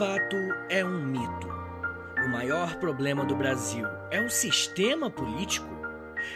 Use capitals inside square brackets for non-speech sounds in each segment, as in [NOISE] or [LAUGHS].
fato é um mito? O maior problema do Brasil é o sistema político?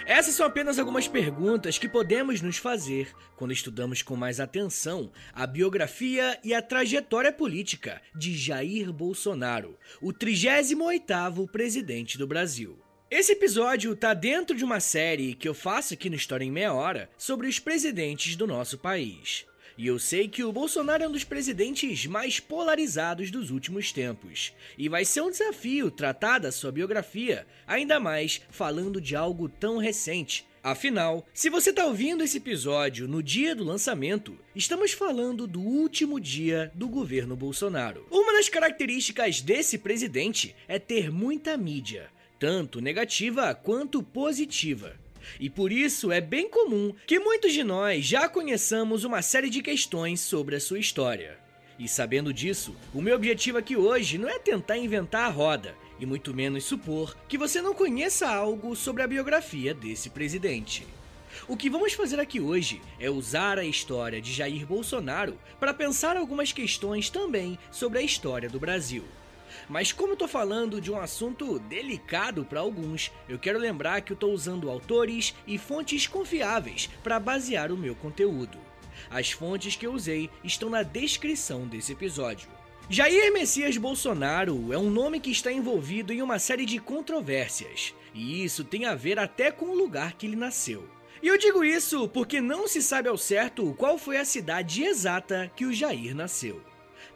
Essas são apenas algumas perguntas que podemos nos fazer quando estudamos com mais atenção a biografia e a trajetória política de Jair Bolsonaro, o 38º presidente do Brasil. Esse episódio está dentro de uma série que eu faço aqui no História em Meia Hora sobre os presidentes do nosso país. E eu sei que o Bolsonaro é um dos presidentes mais polarizados dos últimos tempos. E vai ser um desafio tratar da sua biografia, ainda mais falando de algo tão recente. Afinal, se você está ouvindo esse episódio no dia do lançamento, estamos falando do último dia do governo Bolsonaro. Uma das características desse presidente é ter muita mídia, tanto negativa quanto positiva. E por isso é bem comum que muitos de nós já conheçamos uma série de questões sobre a sua história. E sabendo disso, o meu objetivo aqui hoje não é tentar inventar a roda, e muito menos supor que você não conheça algo sobre a biografia desse presidente. O que vamos fazer aqui hoje é usar a história de Jair Bolsonaro para pensar algumas questões também sobre a história do Brasil. Mas como tô falando de um assunto delicado para alguns, eu quero lembrar que tô usando autores e fontes confiáveis para basear o meu conteúdo. As fontes que eu usei estão na descrição desse episódio. Jair Messias Bolsonaro é um nome que está envolvido em uma série de controvérsias, e isso tem a ver até com o lugar que ele nasceu. E eu digo isso porque não se sabe ao certo qual foi a cidade exata que o Jair nasceu.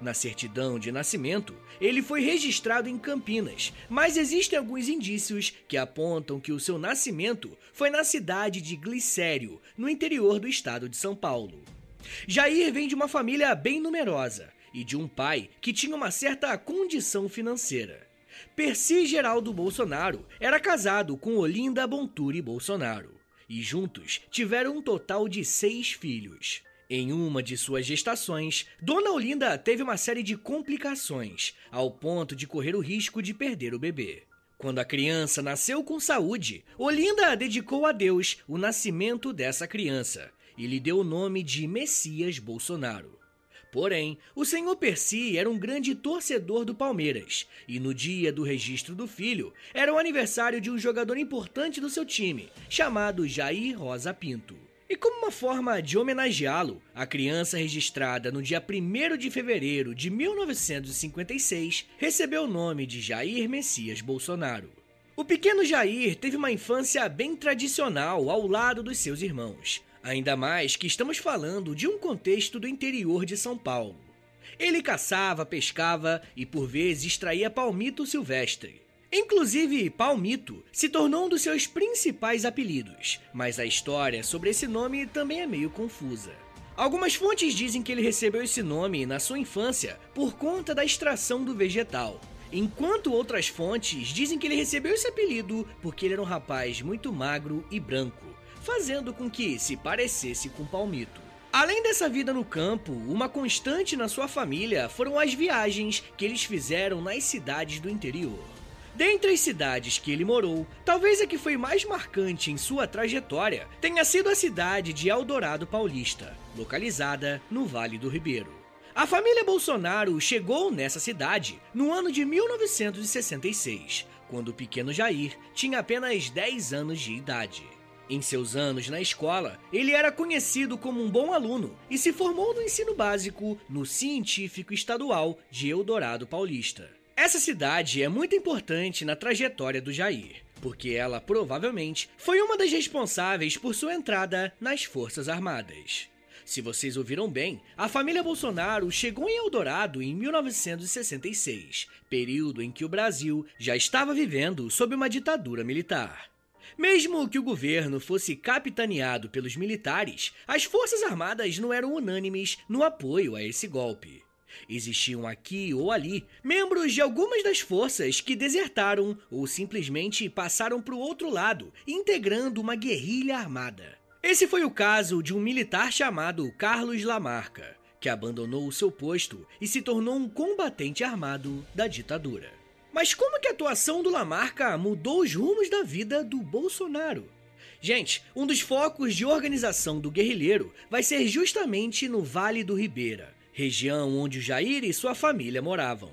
Na certidão de nascimento, ele foi registrado em Campinas, mas existem alguns indícios que apontam que o seu nascimento foi na cidade de Glicério, no interior do estado de São Paulo. Jair vem de uma família bem numerosa e de um pai que tinha uma certa condição financeira. Percy Geraldo Bolsonaro era casado com Olinda Bonturi Bolsonaro e juntos tiveram um total de seis filhos. Em uma de suas gestações, Dona Olinda teve uma série de complicações, ao ponto de correr o risco de perder o bebê. Quando a criança nasceu com saúde, Olinda dedicou a Deus o nascimento dessa criança e lhe deu o nome de Messias Bolsonaro. Porém, o senhor Percy era um grande torcedor do Palmeiras e no dia do registro do filho era o aniversário de um jogador importante do seu time, chamado Jair Rosa Pinto. E como uma forma de homenageá-lo, a criança registrada no dia 1 de fevereiro de 1956 recebeu o nome de Jair Messias Bolsonaro. O pequeno Jair teve uma infância bem tradicional ao lado dos seus irmãos, ainda mais que estamos falando de um contexto do interior de São Paulo. Ele caçava, pescava e por vezes extraía palmito silvestre. Inclusive, Palmito se tornou um dos seus principais apelidos, mas a história sobre esse nome também é meio confusa. Algumas fontes dizem que ele recebeu esse nome na sua infância por conta da extração do vegetal, enquanto outras fontes dizem que ele recebeu esse apelido porque ele era um rapaz muito magro e branco, fazendo com que se parecesse com Palmito. Além dessa vida no campo, uma constante na sua família foram as viagens que eles fizeram nas cidades do interior. Dentre as cidades que ele morou, talvez a que foi mais marcante em sua trajetória tenha sido a cidade de Eldorado Paulista, localizada no Vale do Ribeiro. A família Bolsonaro chegou nessa cidade no ano de 1966, quando o pequeno Jair tinha apenas 10 anos de idade. Em seus anos na escola, ele era conhecido como um bom aluno e se formou no ensino básico no Científico Estadual de Eldorado Paulista. Essa cidade é muito importante na trajetória do Jair, porque ela provavelmente foi uma das responsáveis por sua entrada nas Forças Armadas. Se vocês ouviram bem, a família Bolsonaro chegou em Eldorado em 1966, período em que o Brasil já estava vivendo sob uma ditadura militar. Mesmo que o governo fosse capitaneado pelos militares, as Forças Armadas não eram unânimes no apoio a esse golpe. Existiam aqui ou ali membros de algumas das forças que desertaram ou simplesmente passaram para o outro lado, integrando uma guerrilha armada. Esse foi o caso de um militar chamado Carlos Lamarca, que abandonou o seu posto e se tornou um combatente armado da ditadura. Mas como que a atuação do Lamarca mudou os rumos da vida do Bolsonaro? Gente, um dos focos de organização do guerrilheiro vai ser justamente no Vale do Ribeira, região onde o Jair e sua família moravam.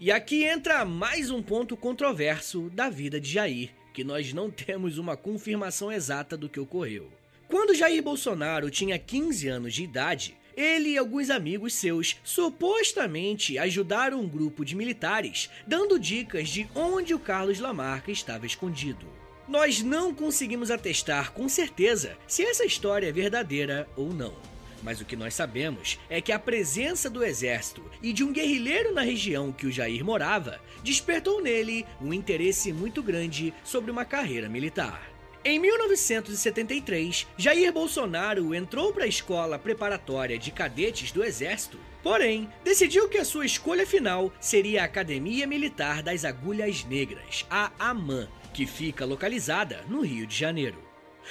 E aqui entra mais um ponto controverso da vida de Jair, que nós não [LAUGHS] temos uma confirmação exata do que ocorreu. Quando Jair Bolsonaro tinha 15 anos de idade, ele e alguns amigos seus supostamente ajudaram um grupo de militares, dando dicas de onde o Carlos Lamarca estava escondido. Nós não conseguimos atestar com certeza se essa história é verdadeira ou não. Mas o que nós sabemos é que a presença do exército e de um guerrilheiro na região que o Jair morava despertou nele um interesse muito grande sobre uma carreira militar. Em 1973, Jair Bolsonaro entrou para a escola preparatória de cadetes do Exército, porém, decidiu que a sua escolha final seria a Academia Militar das Agulhas Negras, a AMAN, que fica localizada no Rio de Janeiro.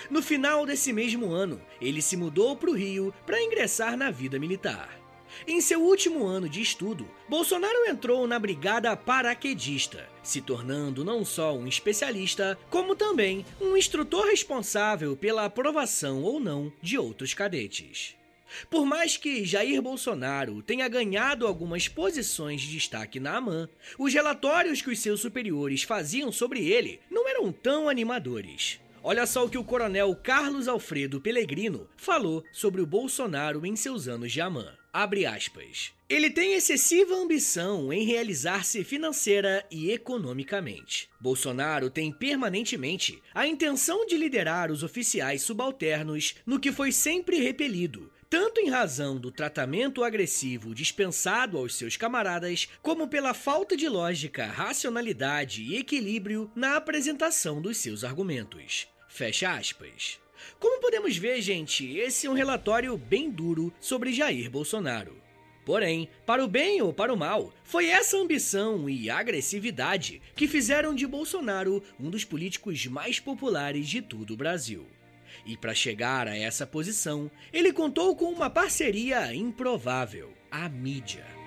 No final desse mesmo ano, ele se mudou para o Rio para ingressar na vida militar. Em seu último ano de estudo, Bolsonaro entrou na Brigada Paraquedista, se tornando não só um especialista, como também um instrutor responsável pela aprovação ou não de outros cadetes. Por mais que Jair Bolsonaro tenha ganhado algumas posições de destaque na AMAN, os relatórios que os seus superiores faziam sobre ele não eram tão animadores. Olha só o que o coronel Carlos Alfredo Pellegrino falou sobre o Bolsonaro em seus anos de AMAN. Abre aspas. Ele tem excessiva ambição em realizar-se financeira e economicamente. Bolsonaro tem permanentemente a intenção de liderar os oficiais subalternos no que foi sempre repelido, tanto em razão do tratamento agressivo dispensado aos seus camaradas, como pela falta de lógica, racionalidade e equilíbrio na apresentação dos seus argumentos. Fecha aspas. Como podemos ver, gente, esse é um relatório bem duro sobre Jair Bolsonaro. Porém, para o bem ou para o mal, foi essa ambição e agressividade que fizeram de Bolsonaro um dos políticos mais populares de todo o Brasil. E para chegar a essa posição, ele contou com uma parceria improvável: a mídia.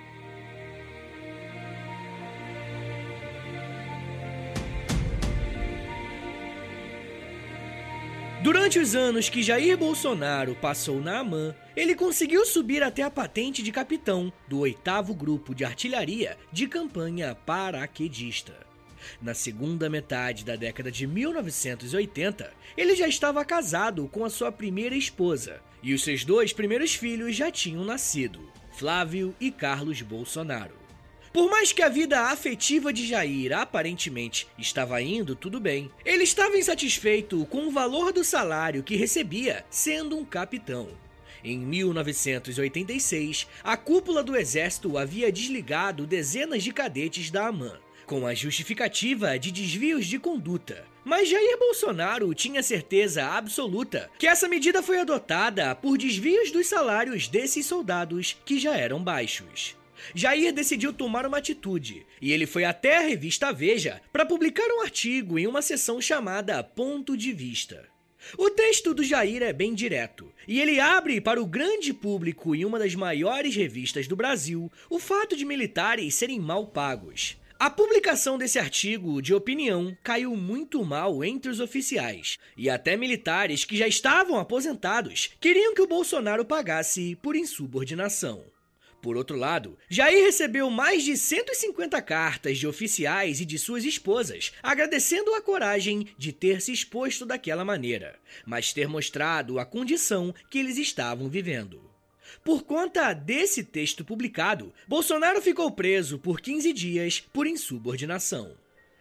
Durante os anos que Jair Bolsonaro passou na AMAN, ele conseguiu subir até a patente de capitão do oitavo grupo de artilharia de campanha paraquedista. Na segunda metade da década de 1980, ele já estava casado com a sua primeira esposa e os seus dois primeiros filhos já tinham nascido, Flávio e Carlos Bolsonaro. Por mais que a vida afetiva de Jair aparentemente estava indo tudo bem, ele estava insatisfeito com o valor do salário que recebia sendo um capitão. Em 1986, a cúpula do exército havia desligado dezenas de cadetes da AMAN, com a justificativa de desvios de conduta. Mas Jair Bolsonaro tinha certeza absoluta que essa medida foi adotada por desvios dos salários desses soldados que já eram baixos. Jair decidiu tomar uma atitude e ele foi até a revista Veja para publicar um artigo em uma sessão chamada Ponto de Vista. O texto do Jair é bem direto e ele abre para o grande público em uma das maiores revistas do Brasil o fato de militares serem mal pagos. A publicação desse artigo de opinião caiu muito mal entre os oficiais, e até militares que já estavam aposentados queriam que o Bolsonaro pagasse por insubordinação. Por outro lado, Jair recebeu mais de 150 cartas de oficiais e de suas esposas, agradecendo a coragem de ter se exposto daquela maneira, mas ter mostrado a condição que eles estavam vivendo. Por conta desse texto publicado, Bolsonaro ficou preso por 15 dias por insubordinação.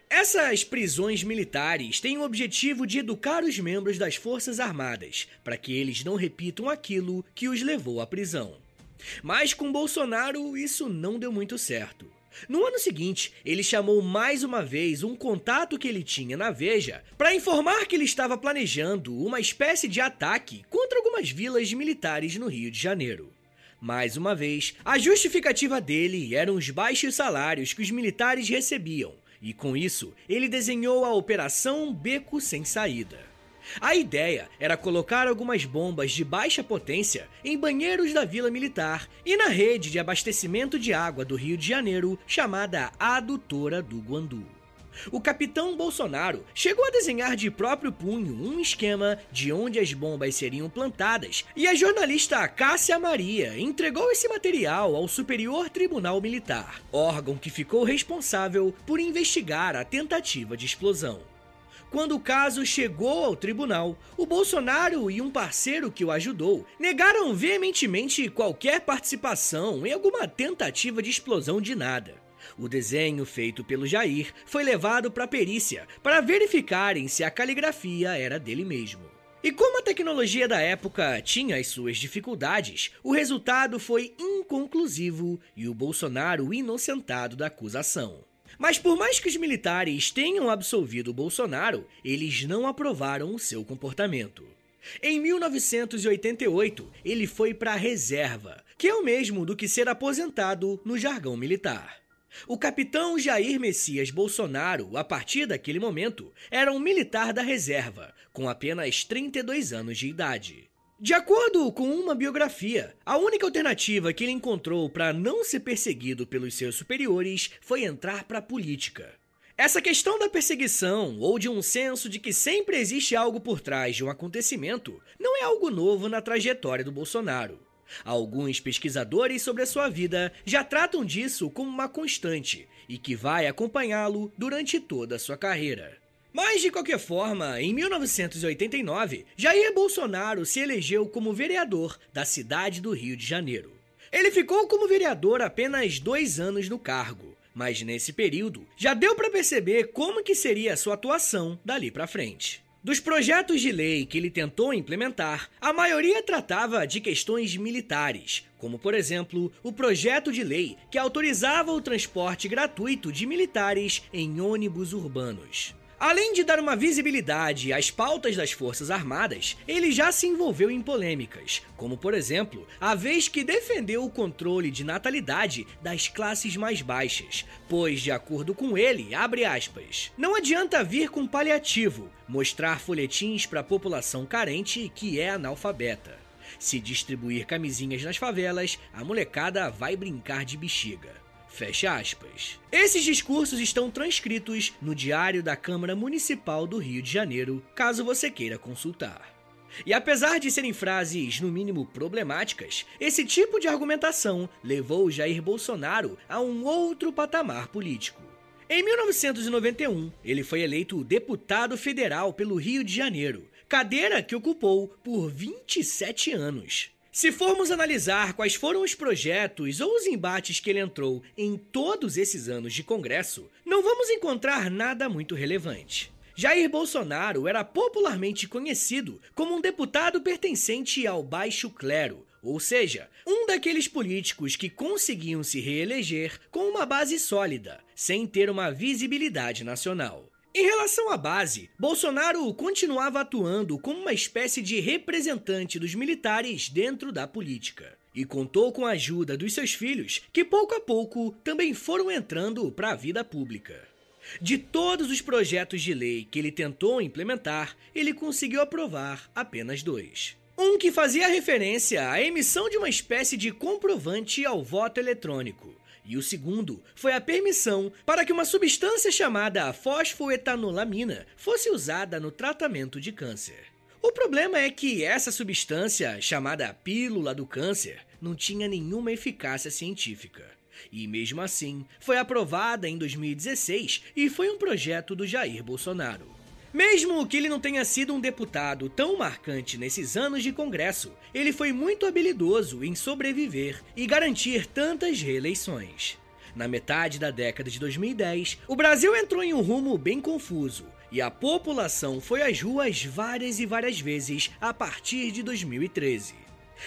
Essas prisões militares têm o objetivo de educar os membros das Forças Armadas, para que eles não repitam aquilo que os levou à prisão. Mas com Bolsonaro isso não deu muito certo. No ano seguinte, ele chamou mais uma vez um contato que ele tinha na Veja para informar que ele estava planejando uma espécie de ataque contra algumas vilas militares no Rio de Janeiro. Mais uma vez, a justificativa dele eram os baixos salários que os militares recebiam, e com isso, ele desenhou a Operação Beco Sem Saída. A ideia era colocar algumas bombas de baixa potência em banheiros da Vila Militar e na rede de abastecimento de água do Rio de Janeiro chamada Adutora do Guandu. O capitão Bolsonaro chegou a desenhar de próprio punho um esquema de onde as bombas seriam plantadas e a jornalista Cássia Maria entregou esse material ao Superior Tribunal Militar, órgão que ficou responsável por investigar a tentativa de explosão. Quando o caso chegou ao tribunal, o Bolsonaro e um parceiro que o ajudou negaram veementemente qualquer participação em alguma tentativa de explosão de nada. O desenho feito pelo Jair foi levado para a perícia para verificarem se a caligrafia era dele mesmo. E como a tecnologia da época tinha as suas dificuldades, o resultado foi inconclusivo e o Bolsonaro inocentado da acusação. Mas por mais que os militares tenham absolvido Bolsonaro, eles não aprovaram o seu comportamento. Em 1988, ele foi para a reserva, que é o mesmo do que ser aposentado no jargão militar. O capitão Jair Messias Bolsonaro, a partir daquele momento, era um militar da reserva, com apenas 32 anos de idade. De acordo com uma biografia, a única alternativa que ele encontrou para não ser perseguido pelos seus superiores foi entrar para a política. Essa questão da perseguição ou de um senso de que sempre existe algo por trás de um acontecimento não é algo novo na trajetória do Bolsonaro. Alguns pesquisadores sobre a sua vida já tratam disso como uma constante e que vai acompanhá-lo durante toda a sua carreira. Mas, de qualquer forma, em 1989, Jair Bolsonaro se elegeu como vereador da cidade do Rio de Janeiro. Ele ficou como vereador apenas dois anos no cargo, mas nesse período já deu para perceber como que seria a sua atuação dali para frente. Dos projetos de lei que ele tentou implementar, a maioria tratava de questões militares, como por exemplo o projeto de lei que autorizava o transporte gratuito de militares em ônibus urbanos. Além de dar uma visibilidade às pautas das Forças Armadas, ele já se envolveu em polêmicas, como por exemplo, a vez que defendeu o controle de natalidade das classes mais baixas, pois, de acordo com ele, abre aspas, não adianta vir com paliativo, mostrar folhetins para a população carente que é analfabeta. Se distribuir camisinhas nas favelas, a molecada vai brincar de bexiga. Fecha aspas. Esses discursos estão transcritos no Diário da Câmara Municipal do Rio de Janeiro, caso você queira consultar. E apesar de serem frases no mínimo problemáticas, esse tipo de argumentação levou Jair Bolsonaro a um outro patamar político. Em 1991, ele foi eleito deputado federal pelo Rio de Janeiro, cadeira que ocupou por 27 anos. Se formos analisar quais foram os projetos ou os embates que ele entrou em todos esses anos de Congresso, não vamos encontrar nada muito relevante. Jair Bolsonaro era popularmente conhecido como um deputado pertencente ao baixo clero, ou seja, um daqueles políticos que conseguiam se reeleger com uma base sólida, sem ter uma visibilidade nacional. Em relação à base, Bolsonaro continuava atuando como uma espécie de representante dos militares dentro da política. E contou com a ajuda dos seus filhos, que pouco a pouco também foram entrando para a vida pública. De todos os projetos de lei que ele tentou implementar, ele conseguiu aprovar apenas dois. Um que fazia referência à emissão de uma espécie de comprovante ao voto eletrônico, e o segundo foi a permissão para que uma substância chamada fosfoetanolamina fosse usada no tratamento de câncer. O problema é que essa substância, chamada pílula do câncer, não tinha nenhuma eficácia científica. E mesmo assim, foi aprovada em 2016 e foi um projeto do Jair Bolsonaro. Mesmo que ele não tenha sido um deputado tão marcante nesses anos de Congresso, ele foi muito habilidoso em sobreviver e garantir tantas reeleições. Na metade da década de 2010, o Brasil entrou em um rumo bem confuso e a população foi às ruas várias e várias vezes a partir de 2013.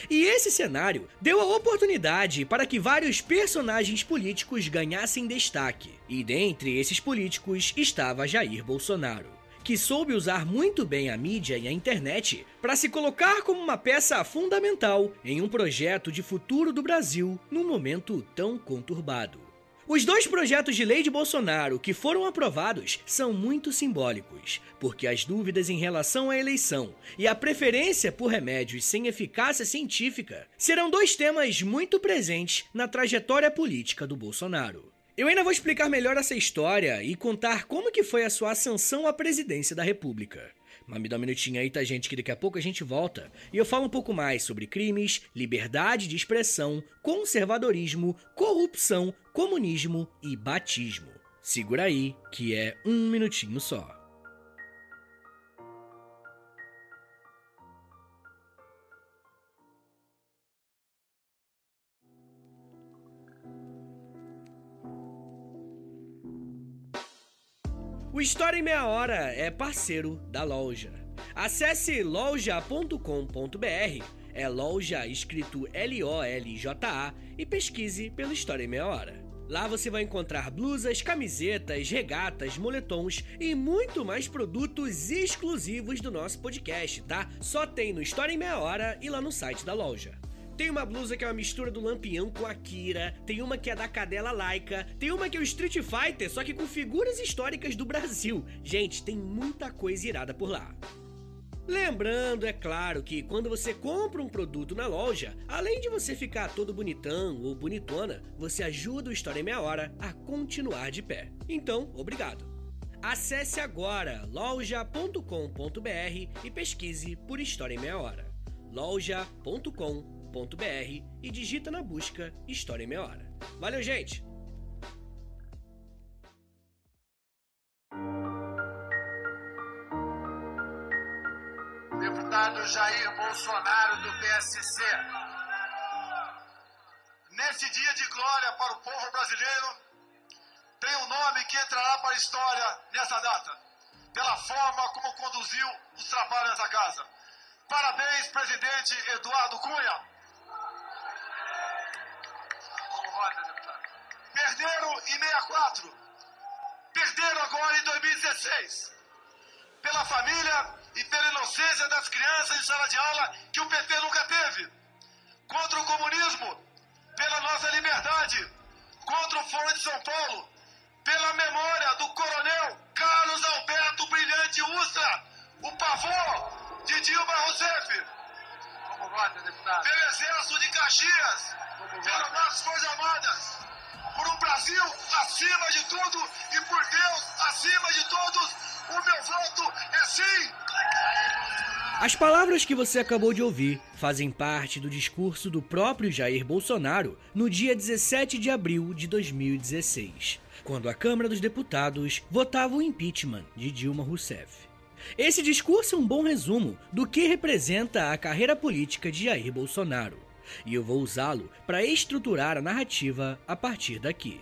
E esse cenário deu a oportunidade para que vários personagens políticos ganhassem destaque, e dentre esses políticos estava Jair Bolsonaro que soube usar muito bem a mídia e a internet para se colocar como uma peça fundamental em um projeto de futuro do Brasil num momento tão conturbado. Os dois projetos de lei de Bolsonaro que foram aprovados são muito simbólicos, porque as dúvidas em relação à eleição e a preferência por remédios sem eficácia científica serão dois temas muito presentes na trajetória política do Bolsonaro. Eu ainda vou explicar melhor essa história e contar como que foi a sua ascensão à presidência da República. Mas me dá um minutinho aí, tá, gente, que daqui a pouco a gente volta e eu falo um pouco mais sobre crimes, liberdade de expressão, conservadorismo, corrupção, comunismo e batismo. Segura aí, que é um minutinho só. O História em Meia Hora é parceiro da loja. Acesse loja.com.br, é loja escrito L-O-L-J-A, e pesquise pelo História em Meia Hora. Lá você vai encontrar blusas, camisetas, regatas, moletons e muito mais produtos exclusivos do nosso podcast, tá? Só tem no História em Meia Hora e lá no site da loja. Tem uma blusa que é uma mistura do Lampião com a Kira, tem uma que é da Cadela Laika, tem uma que é o Street Fighter, só que com figuras históricas do Brasil. Gente, tem muita coisa irada por lá. Lembrando, é claro, que quando você compra um produto na loja, além de você ficar todo bonitão ou bonitona, você ajuda o História em Meia Hora a continuar de pé. Então, obrigado. Acesse agora loja.com.br e pesquise por História em Meia Hora. loja.com.br e digita na busca História em Meia Hora. Valeu, gente! Deputado Jair Bolsonaro do PSC. Nesse dia de glória para o povo brasileiro, tem um nome que entrará para a história nessa data, pela forma como conduziu os trabalhos nessa casa. Parabéns, presidente Eduardo Cunha. Perderam em 64. Perderam agora em 2016. Pela família e pela inocência das crianças em sala de aula que o PT nunca teve. Contra o comunismo, pela nossa liberdade. Contra o Foro de São Paulo, pela memória do coronel Carlos Alberto Brilhante Ustra, o pavô de Dilma Rousseff. Como vota, deputado? Pelo Exército de Caxias, pelas nossas Forças Armadas, por um Brasil acima de tudo e por Deus acima de todos, o meu voto é sim! As palavras que você acabou de ouvir fazem parte do discurso do próprio Jair Bolsonaro no dia 17 de abril de 2016, quando a Câmara dos Deputados votava o impeachment de Dilma Rousseff. Esse discurso é um bom resumo do que representa a carreira política de Jair Bolsonaro e eu vou usá-lo para estruturar a narrativa a partir daqui.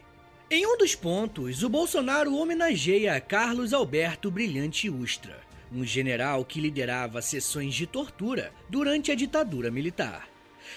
Em um dos pontos, o Bolsonaro homenageia Carlos Alberto Brilhante Ustra, um general que liderava sessões de tortura durante a ditadura militar.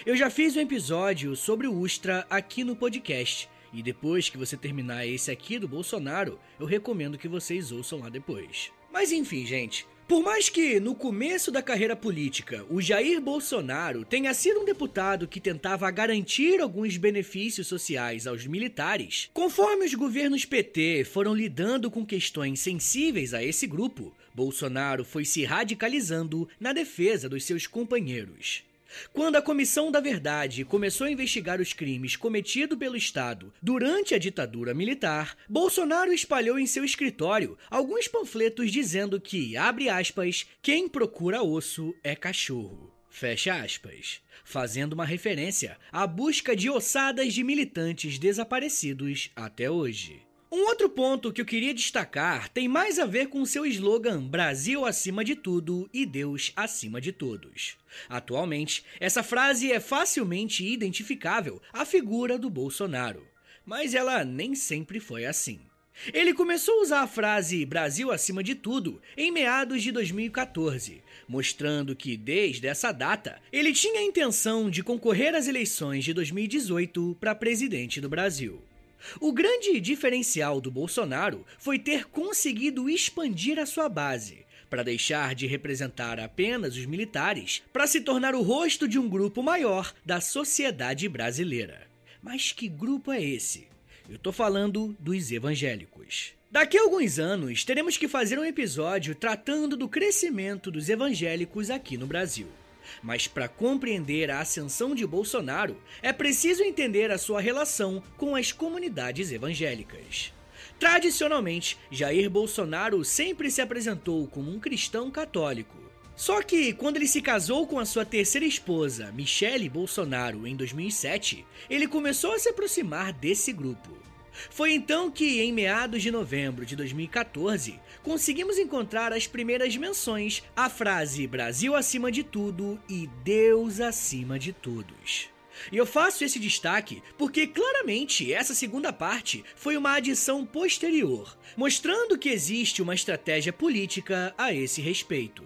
Eu já fiz um episódio sobre o Ustra aqui no podcast, e depois que você terminar esse aqui do Bolsonaro, eu recomendo que vocês ouçam lá depois. Mas enfim, gente, por mais que, no começo da carreira política, o Jair Bolsonaro tenha sido um deputado que tentava garantir alguns benefícios sociais aos militares, conforme os governos PT foram lidando com questões sensíveis a esse grupo, Bolsonaro foi se radicalizando na defesa dos seus companheiros. Quando a Comissão da Verdade começou a investigar os crimes cometidos pelo Estado durante a ditadura militar, Bolsonaro espalhou em seu escritório alguns panfletos dizendo que, abre aspas, quem procura osso é cachorro. Fecha aspas. Fazendo uma referência à busca de ossadas de militantes desaparecidos até hoje. Um outro ponto que eu queria destacar tem mais a ver com seu slogan Brasil acima de tudo e Deus acima de todos. Atualmente, essa frase é facilmente identificável à figura do Bolsonaro, mas ela nem sempre foi assim. Ele começou a usar a frase Brasil acima de tudo em meados de 2014, mostrando que desde essa data ele tinha a intenção de concorrer às eleições de 2018 para presidente do Brasil. O grande diferencial do Bolsonaro foi ter conseguido expandir a sua base, para deixar de representar apenas os militares, para se tornar o rosto de um grupo maior da sociedade brasileira. Mas que grupo é esse? Eu tô falando dos evangélicos. Daqui a alguns anos, teremos que fazer um episódio tratando do crescimento dos evangélicos aqui no Brasil. Mas para compreender a ascensão de Bolsonaro, é preciso entender a sua relação com as comunidades evangélicas. Tradicionalmente, Jair Bolsonaro sempre se apresentou como um cristão católico. Só que, quando ele se casou com a sua terceira esposa, Michele Bolsonaro, em 2007, ele começou a se aproximar desse grupo. Foi então que, em meados de novembro de 2014, conseguimos encontrar as primeiras menções à frase Brasil acima de tudo e Deus acima de todos. E eu faço esse destaque porque claramente essa segunda parte foi uma adição posterior, mostrando que existe uma estratégia política a esse respeito.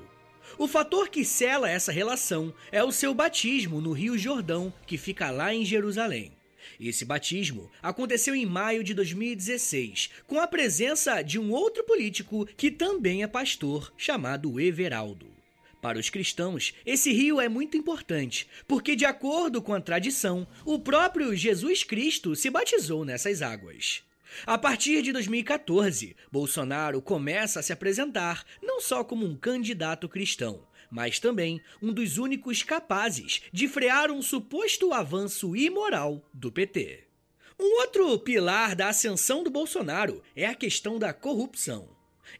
O fator que sela essa relação é o seu batismo no Rio Jordão, que fica lá em Jerusalém. Esse batismo aconteceu em maio de 2016, com a presença de um outro político que também é pastor, chamado Everaldo. Para os cristãos, esse rio é muito importante, porque, de acordo com a tradição, o próprio Jesus Cristo se batizou nessas águas. A partir de 2014, Bolsonaro começa a se apresentar não só como um candidato cristão, mas também um dos únicos capazes de frear um suposto avanço imoral do PT. Um outro pilar da ascensão do Bolsonaro é a questão da corrupção.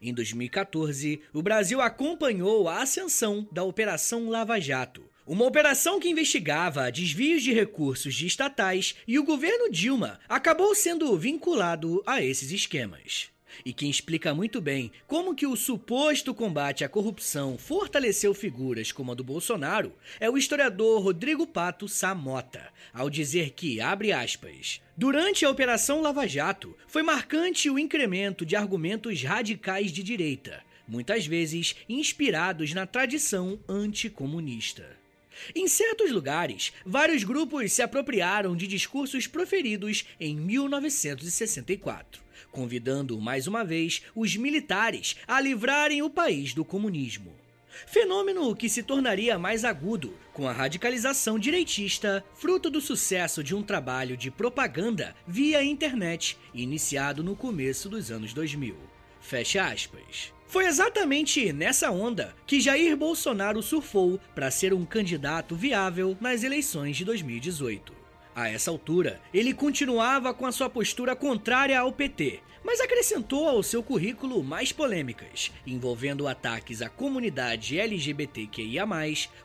Em 2014, o Brasil acompanhou a ascensão da Operação Lava Jato, uma operação que investigava desvios de recursos de estatais e o governo Dilma acabou sendo vinculado a esses esquemas. E quem explica muito bem como que o suposto combate à corrupção fortaleceu figuras como a do Bolsonaro é o historiador Rodrigo Pato Samota, ao dizer que, abre aspas, durante a Operação Lava Jato, foi marcante o incremento de argumentos radicais de direita, muitas vezes inspirados na tradição anticomunista. Em certos lugares, vários grupos se apropriaram de discursos proferidos em 1964 convidando mais uma vez os militares a livrarem o país do comunismo. Fenômeno que se tornaria mais agudo com a radicalização direitista, fruto do sucesso de um trabalho de propaganda via internet, iniciado no começo dos anos 2000. Fecha aspas. Foi exatamente nessa onda que Jair Bolsonaro surfou para ser um candidato viável nas eleições de 2018. A essa altura, ele continuava com a sua postura contrária ao PT, mas acrescentou ao seu currículo mais polêmicas, envolvendo ataques à comunidade LGBTQIA,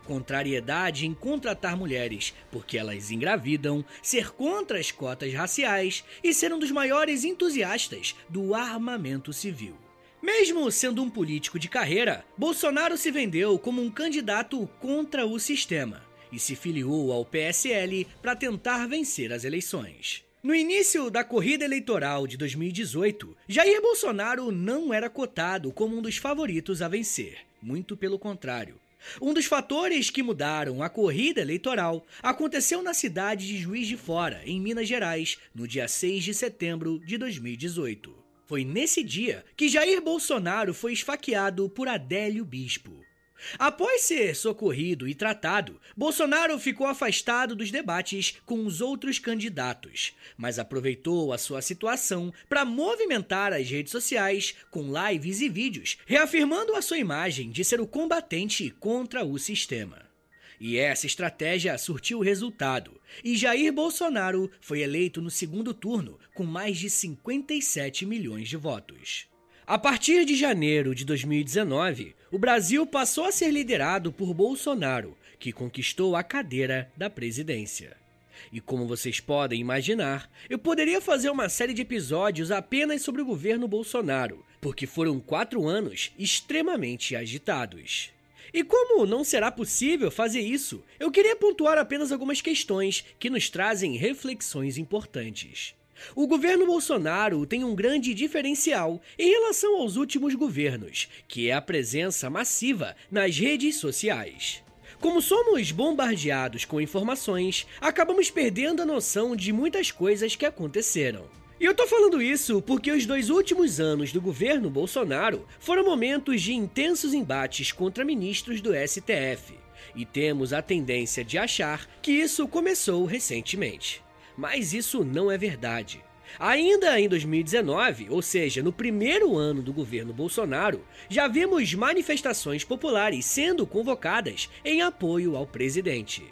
contrariedade em contratar mulheres porque elas engravidam, ser contra as cotas raciais e ser um dos maiores entusiastas do armamento civil. Mesmo sendo um político de carreira, Bolsonaro se vendeu como um candidato contra o sistema e se filiou ao PSL para tentar vencer as eleições. No início da corrida eleitoral de 2018, Jair Bolsonaro não era cotado como um dos favoritos a vencer, muito pelo contrário. Um dos fatores que mudaram a corrida eleitoral aconteceu na cidade de Juiz de Fora, em Minas Gerais, no dia 6 de setembro de 2018. Foi nesse dia que Jair Bolsonaro foi esfaqueado por Adélio Bispo. Após ser socorrido e tratado, Bolsonaro ficou afastado dos debates com os outros candidatos, mas aproveitou a sua situação para movimentar as redes sociais com lives e vídeos, reafirmando a sua imagem de ser o combatente contra o sistema. E essa estratégia surtiu resultado, e Jair Bolsonaro foi eleito no segundo turno com mais de 57 milhões de votos. A partir de janeiro de 2019, o Brasil passou a ser liderado por Bolsonaro, que conquistou a cadeira da presidência. E como vocês podem imaginar, eu poderia fazer uma série de episódios apenas sobre o governo Bolsonaro, porque foram quatro anos extremamente agitados. E como não será possível fazer isso, eu queria pontuar apenas algumas questões que nos trazem reflexões importantes. O governo Bolsonaro tem um grande diferencial em relação aos últimos governos, que é a presença massiva nas redes sociais. Como somos bombardeados com informações, acabamos perdendo a noção de muitas coisas que aconteceram. E eu tô falando isso porque os dois últimos anos do governo Bolsonaro foram momentos de intensos embates contra ministros do STF. E temos a tendência de achar que isso começou recentemente. Mas isso não é verdade. Ainda em 2019, ou seja, no primeiro ano do governo Bolsonaro, já vimos manifestações populares sendo convocadas em apoio ao presidente.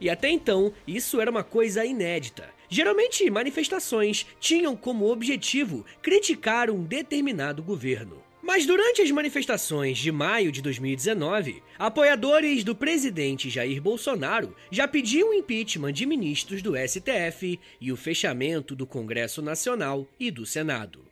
E até então, isso era uma coisa inédita. Geralmente, manifestações tinham como objetivo criticar um determinado governo. Mas durante as manifestações de maio de 2019, apoiadores do presidente Jair Bolsonaro já pediam o impeachment de ministros do STF e o fechamento do Congresso Nacional e do Senado.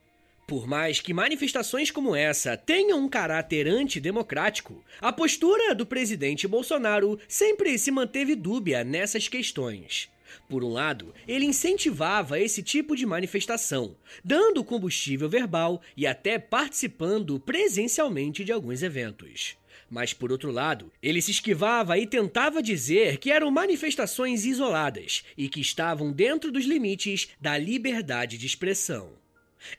Por mais que manifestações como essa tenham um caráter antidemocrático, a postura do presidente Bolsonaro sempre se manteve dúbia nessas questões. Por um lado, ele incentivava esse tipo de manifestação, dando combustível verbal e até participando presencialmente de alguns eventos. Mas por outro lado, ele se esquivava e tentava dizer que eram manifestações isoladas e que estavam dentro dos limites da liberdade de expressão.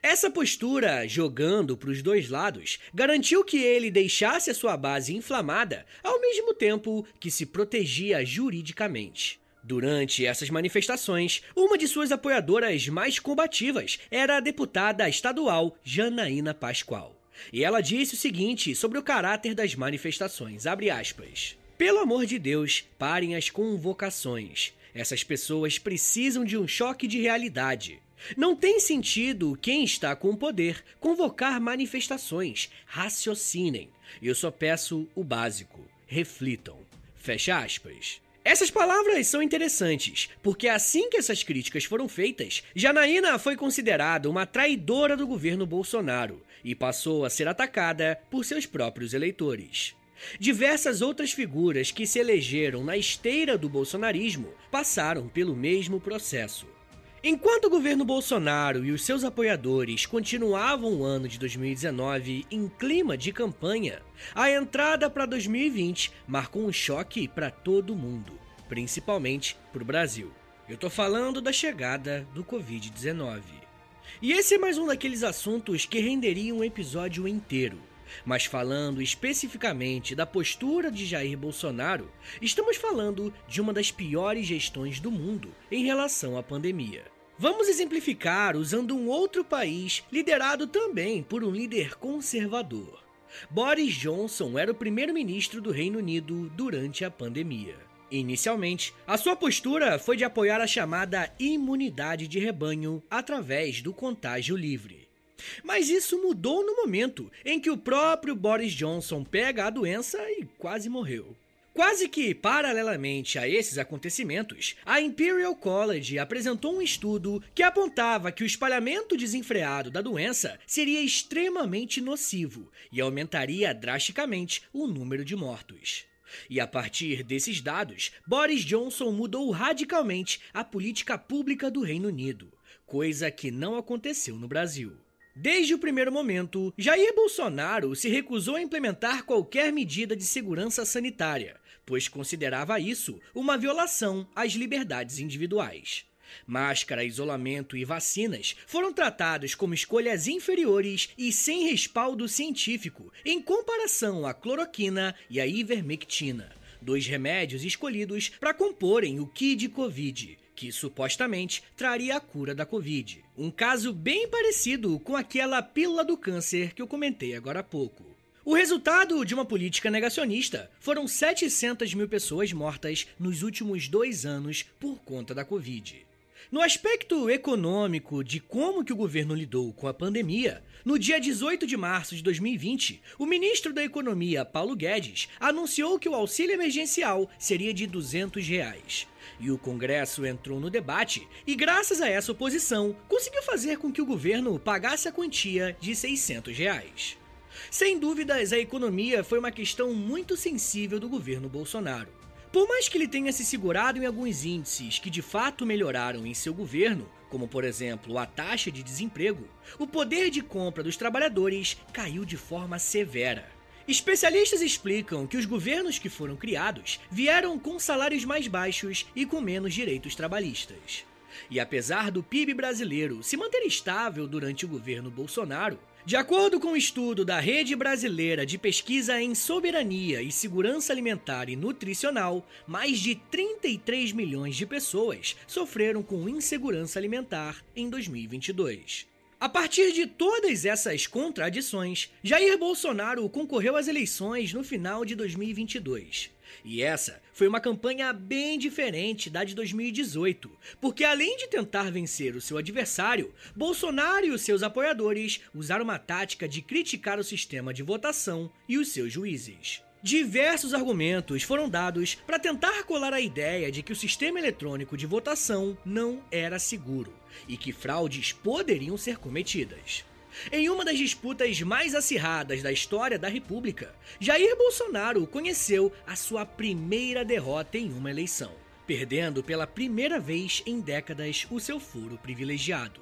Essa postura, jogando para os dois lados, garantiu que ele deixasse a sua base inflamada, ao mesmo tempo que se protegia juridicamente. Durante essas manifestações, uma de suas apoiadoras mais combativas era a deputada estadual Janaína Pascoal. E ela disse o seguinte sobre o caráter das manifestações, aspas, Pelo amor de Deus, parem as convocações. Essas pessoas precisam de um choque de realidade. Não tem sentido quem está com o poder convocar manifestações. Raciocinem. Eu só peço o básico. Reflitam. Fecha aspas. Essas palavras são interessantes, porque assim que essas críticas foram feitas, Janaína foi considerada uma traidora do governo Bolsonaro e passou a ser atacada por seus próprios eleitores. Diversas outras figuras que se elegeram na esteira do bolsonarismo passaram pelo mesmo processo. Enquanto o governo Bolsonaro e os seus apoiadores continuavam o ano de 2019 em clima de campanha, a entrada para 2020 marcou um choque para todo mundo, principalmente para o Brasil. Eu tô falando da chegada do Covid-19. E esse é mais um daqueles assuntos que renderia um episódio inteiro. Mas falando especificamente da postura de Jair Bolsonaro, estamos falando de uma das piores gestões do mundo em relação à pandemia. Vamos exemplificar usando um outro país liderado também por um líder conservador. Boris Johnson era o primeiro-ministro do Reino Unido durante a pandemia. Inicialmente, a sua postura foi de apoiar a chamada imunidade de rebanho através do contágio livre. Mas isso mudou no momento em que o próprio Boris Johnson pega a doença e quase morreu. Quase que paralelamente a esses acontecimentos, a Imperial College apresentou um estudo que apontava que o espalhamento desenfreado da doença seria extremamente nocivo e aumentaria drasticamente o número de mortos. E a partir desses dados, Boris Johnson mudou radicalmente a política pública do Reino Unido, coisa que não aconteceu no Brasil. Desde o primeiro momento, Jair Bolsonaro se recusou a implementar qualquer medida de segurança sanitária, pois considerava isso uma violação às liberdades individuais. Máscara, isolamento e vacinas foram tratados como escolhas inferiores e sem respaldo científico em comparação à cloroquina e à ivermectina, dois remédios escolhidos para comporem o Kid Covid, que supostamente traria a cura da Covid. Um caso bem parecido com aquela pílula do câncer que eu comentei agora há pouco. O resultado de uma política negacionista foram 700 mil pessoas mortas nos últimos dois anos por conta da Covid. No aspecto econômico de como que o governo lidou com a pandemia, no dia 18 de março de 2020, o ministro da Economia, Paulo Guedes, anunciou que o auxílio emergencial seria de 200 reais. E o Congresso entrou no debate e, graças a essa oposição, conseguiu fazer com que o governo pagasse a quantia de 600 reais. Sem dúvidas, a economia foi uma questão muito sensível do governo Bolsonaro. Por mais que ele tenha se segurado em alguns índices que de fato melhoraram em seu governo, como por exemplo a taxa de desemprego, o poder de compra dos trabalhadores caiu de forma severa. Especialistas explicam que os governos que foram criados vieram com salários mais baixos e com menos direitos trabalhistas. E apesar do PIB brasileiro se manter estável durante o governo Bolsonaro, De acordo com o um estudo da Rede Brasileira de Pesquisa em Soberania e Segurança Alimentar e Nutricional, mais de 33 milhões de pessoas sofreram com insegurança alimentar em 2022. A partir de todas essas contradições, Jair Bolsonaro concorreu às eleições no final de 2022. E essa foi uma campanha bem diferente da de 2018, porque além de tentar vencer o seu adversário, Bolsonaro e os seus apoiadores usaram uma tática de criticar o sistema de votação e os seus juízes. Diversos argumentos foram dados para tentar colar a ideia de que o sistema eletrônico de votação não era seguro e que fraudes poderiam ser cometidas. Em uma das disputas mais acirradas da história da República, Jair Bolsonaro conheceu a sua primeira derrota em uma eleição, perdendo pela primeira vez em décadas o seu foro privilegiado.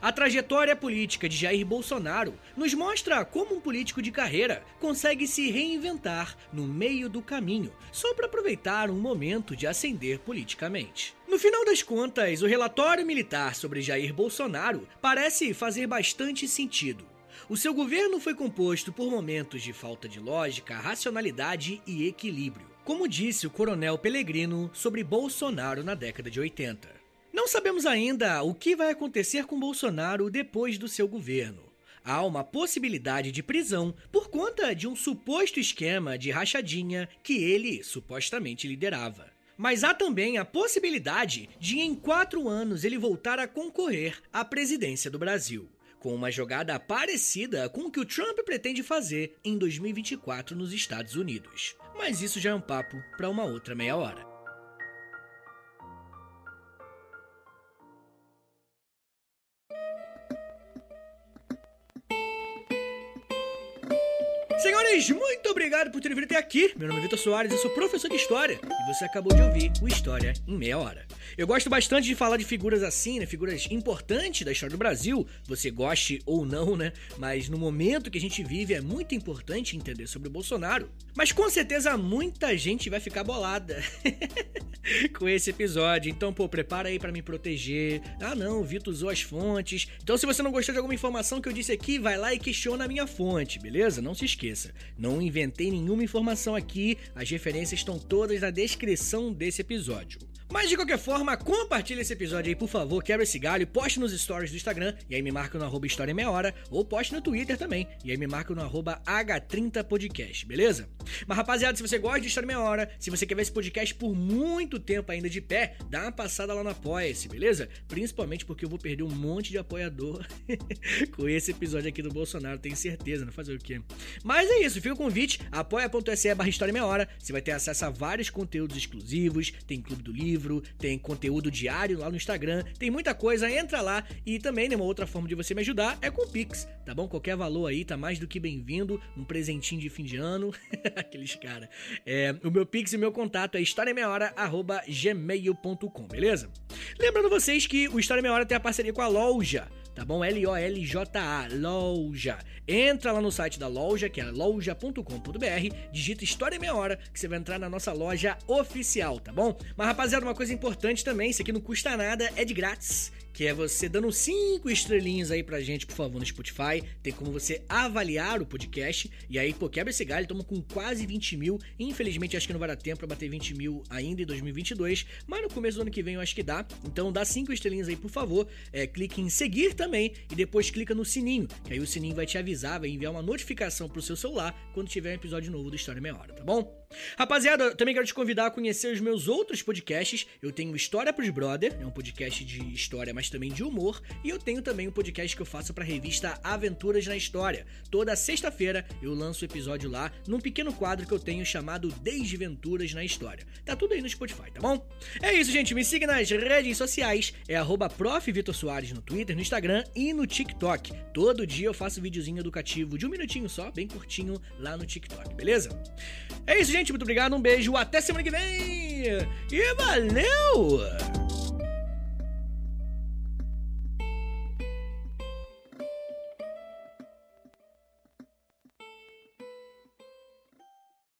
A trajetória política de Jair Bolsonaro nos mostra como um político de carreira consegue se reinventar no meio do caminho, só para aproveitar um momento de ascender politicamente. No final das contas, o relatório militar sobre Jair Bolsonaro parece fazer bastante sentido. O seu governo foi composto por momentos de falta de lógica, racionalidade e equilíbrio, como disse o coronel Pellegrino sobre Bolsonaro na década de 80. Não sabemos ainda o que vai acontecer com Bolsonaro depois do seu governo. Há uma possibilidade de prisão por conta de um suposto esquema de rachadinha que ele supostamente liderava. Mas há também a possibilidade de, em quatro anos, ele voltar a concorrer à presidência do Brasil, com uma jogada parecida com o que o Trump pretende fazer em 2024 nos Estados Unidos. Mas isso já é um papo para uma outra meia hora. Senhores, muito obrigado por terem vindo até aqui. Meu nome é Vitor Soares, eu sou professor de História e você acabou de ouvir o História em Meia Hora. Eu gosto bastante de falar de figuras assim, né? Figuras importantes da história do Brasil, você goste ou não, né? Mas no momento que a gente vive é muito importante entender sobre o Bolsonaro. Mas com certeza muita gente vai ficar bolada [LAUGHS] com esse episódio. Então, pô, prepara aí para me proteger. Ah, não, o Vitor usou as fontes. Então, se você não gostou de alguma informação que eu disse aqui, vai lá e questiona a minha fonte, beleza? Não se esqueça. Não inventei nenhuma informação aqui, as referências estão todas na descrição desse episódio. Mas de qualquer forma, compartilhe esse episódio aí, por favor, quebra esse galho, poste nos stories do Instagram, e aí me marca no arroba História Meia Hora, ou poste no Twitter também, e aí me marca no arroba H30podcast, beleza? Mas rapaziada, se você gosta de História Meia Hora, se você quer ver esse podcast por muito tempo ainda de pé, dá uma passada lá no Apoia-se, beleza? Principalmente porque eu vou perder um monte de apoiador [LAUGHS] com esse episódio aqui do Bolsonaro, tenho certeza, não fazer o quê? Mas é isso, fica o convite, apoia.se barra História Meia Hora, você vai ter acesso a vários conteúdos exclusivos, tem Clube do Livro, livro, tem conteúdo diário lá no Instagram, tem muita coisa, entra lá e também, né, uma outra forma de você me ajudar é com o Pix, tá bom? Qualquer valor aí tá mais do que bem-vindo, um presentinho de fim de ano, [LAUGHS] aqueles cara. É, o meu Pix e meu contato é historiameiahora@gmail.com, beleza? Lembrando vocês que o História Meia Hora tem a parceria com a loja tá bom? L-O-L-J-A, loja. Entra lá no site da loja, que é loja.com.br, digita História Meia Hora, que você vai entrar na nossa loja oficial, tá bom? Mas rapaziada, uma coisa importante também, isso aqui não custa nada, é de grátis que é você dando cinco estrelinhas aí pra gente, por favor, no Spotify. Tem como você avaliar o podcast. E aí, pô, quebra esse galho, estamos com quase 20 mil. Infelizmente, acho que não vai dar tempo pra bater 20 mil ainda em 2022. Mas no começo do ano que vem eu acho que dá. Então dá cinco estrelinhas aí, por favor. É, clique em seguir também. E depois clica no sininho. Que aí o sininho vai te avisar, vai enviar uma notificação pro seu celular quando tiver um episódio novo do História Meia Hora, tá bom? Rapaziada, também quero te convidar a conhecer os meus outros podcasts. Eu tenho História pros Brother, é um podcast de história, mas também de humor. E eu tenho também um podcast que eu faço para a revista Aventuras na História. Toda sexta-feira eu lanço o episódio lá, num pequeno quadro que eu tenho chamado Desventuras na História. Tá tudo aí no Spotify, tá bom? É isso, gente. Me siga nas redes sociais. É arroba Soares no Twitter, no Instagram e no TikTok. Todo dia eu faço videozinho educativo de um minutinho só, bem curtinho, lá no TikTok, beleza? É isso, gente. Muito obrigado. Um beijo. Até semana que vem. E valeu!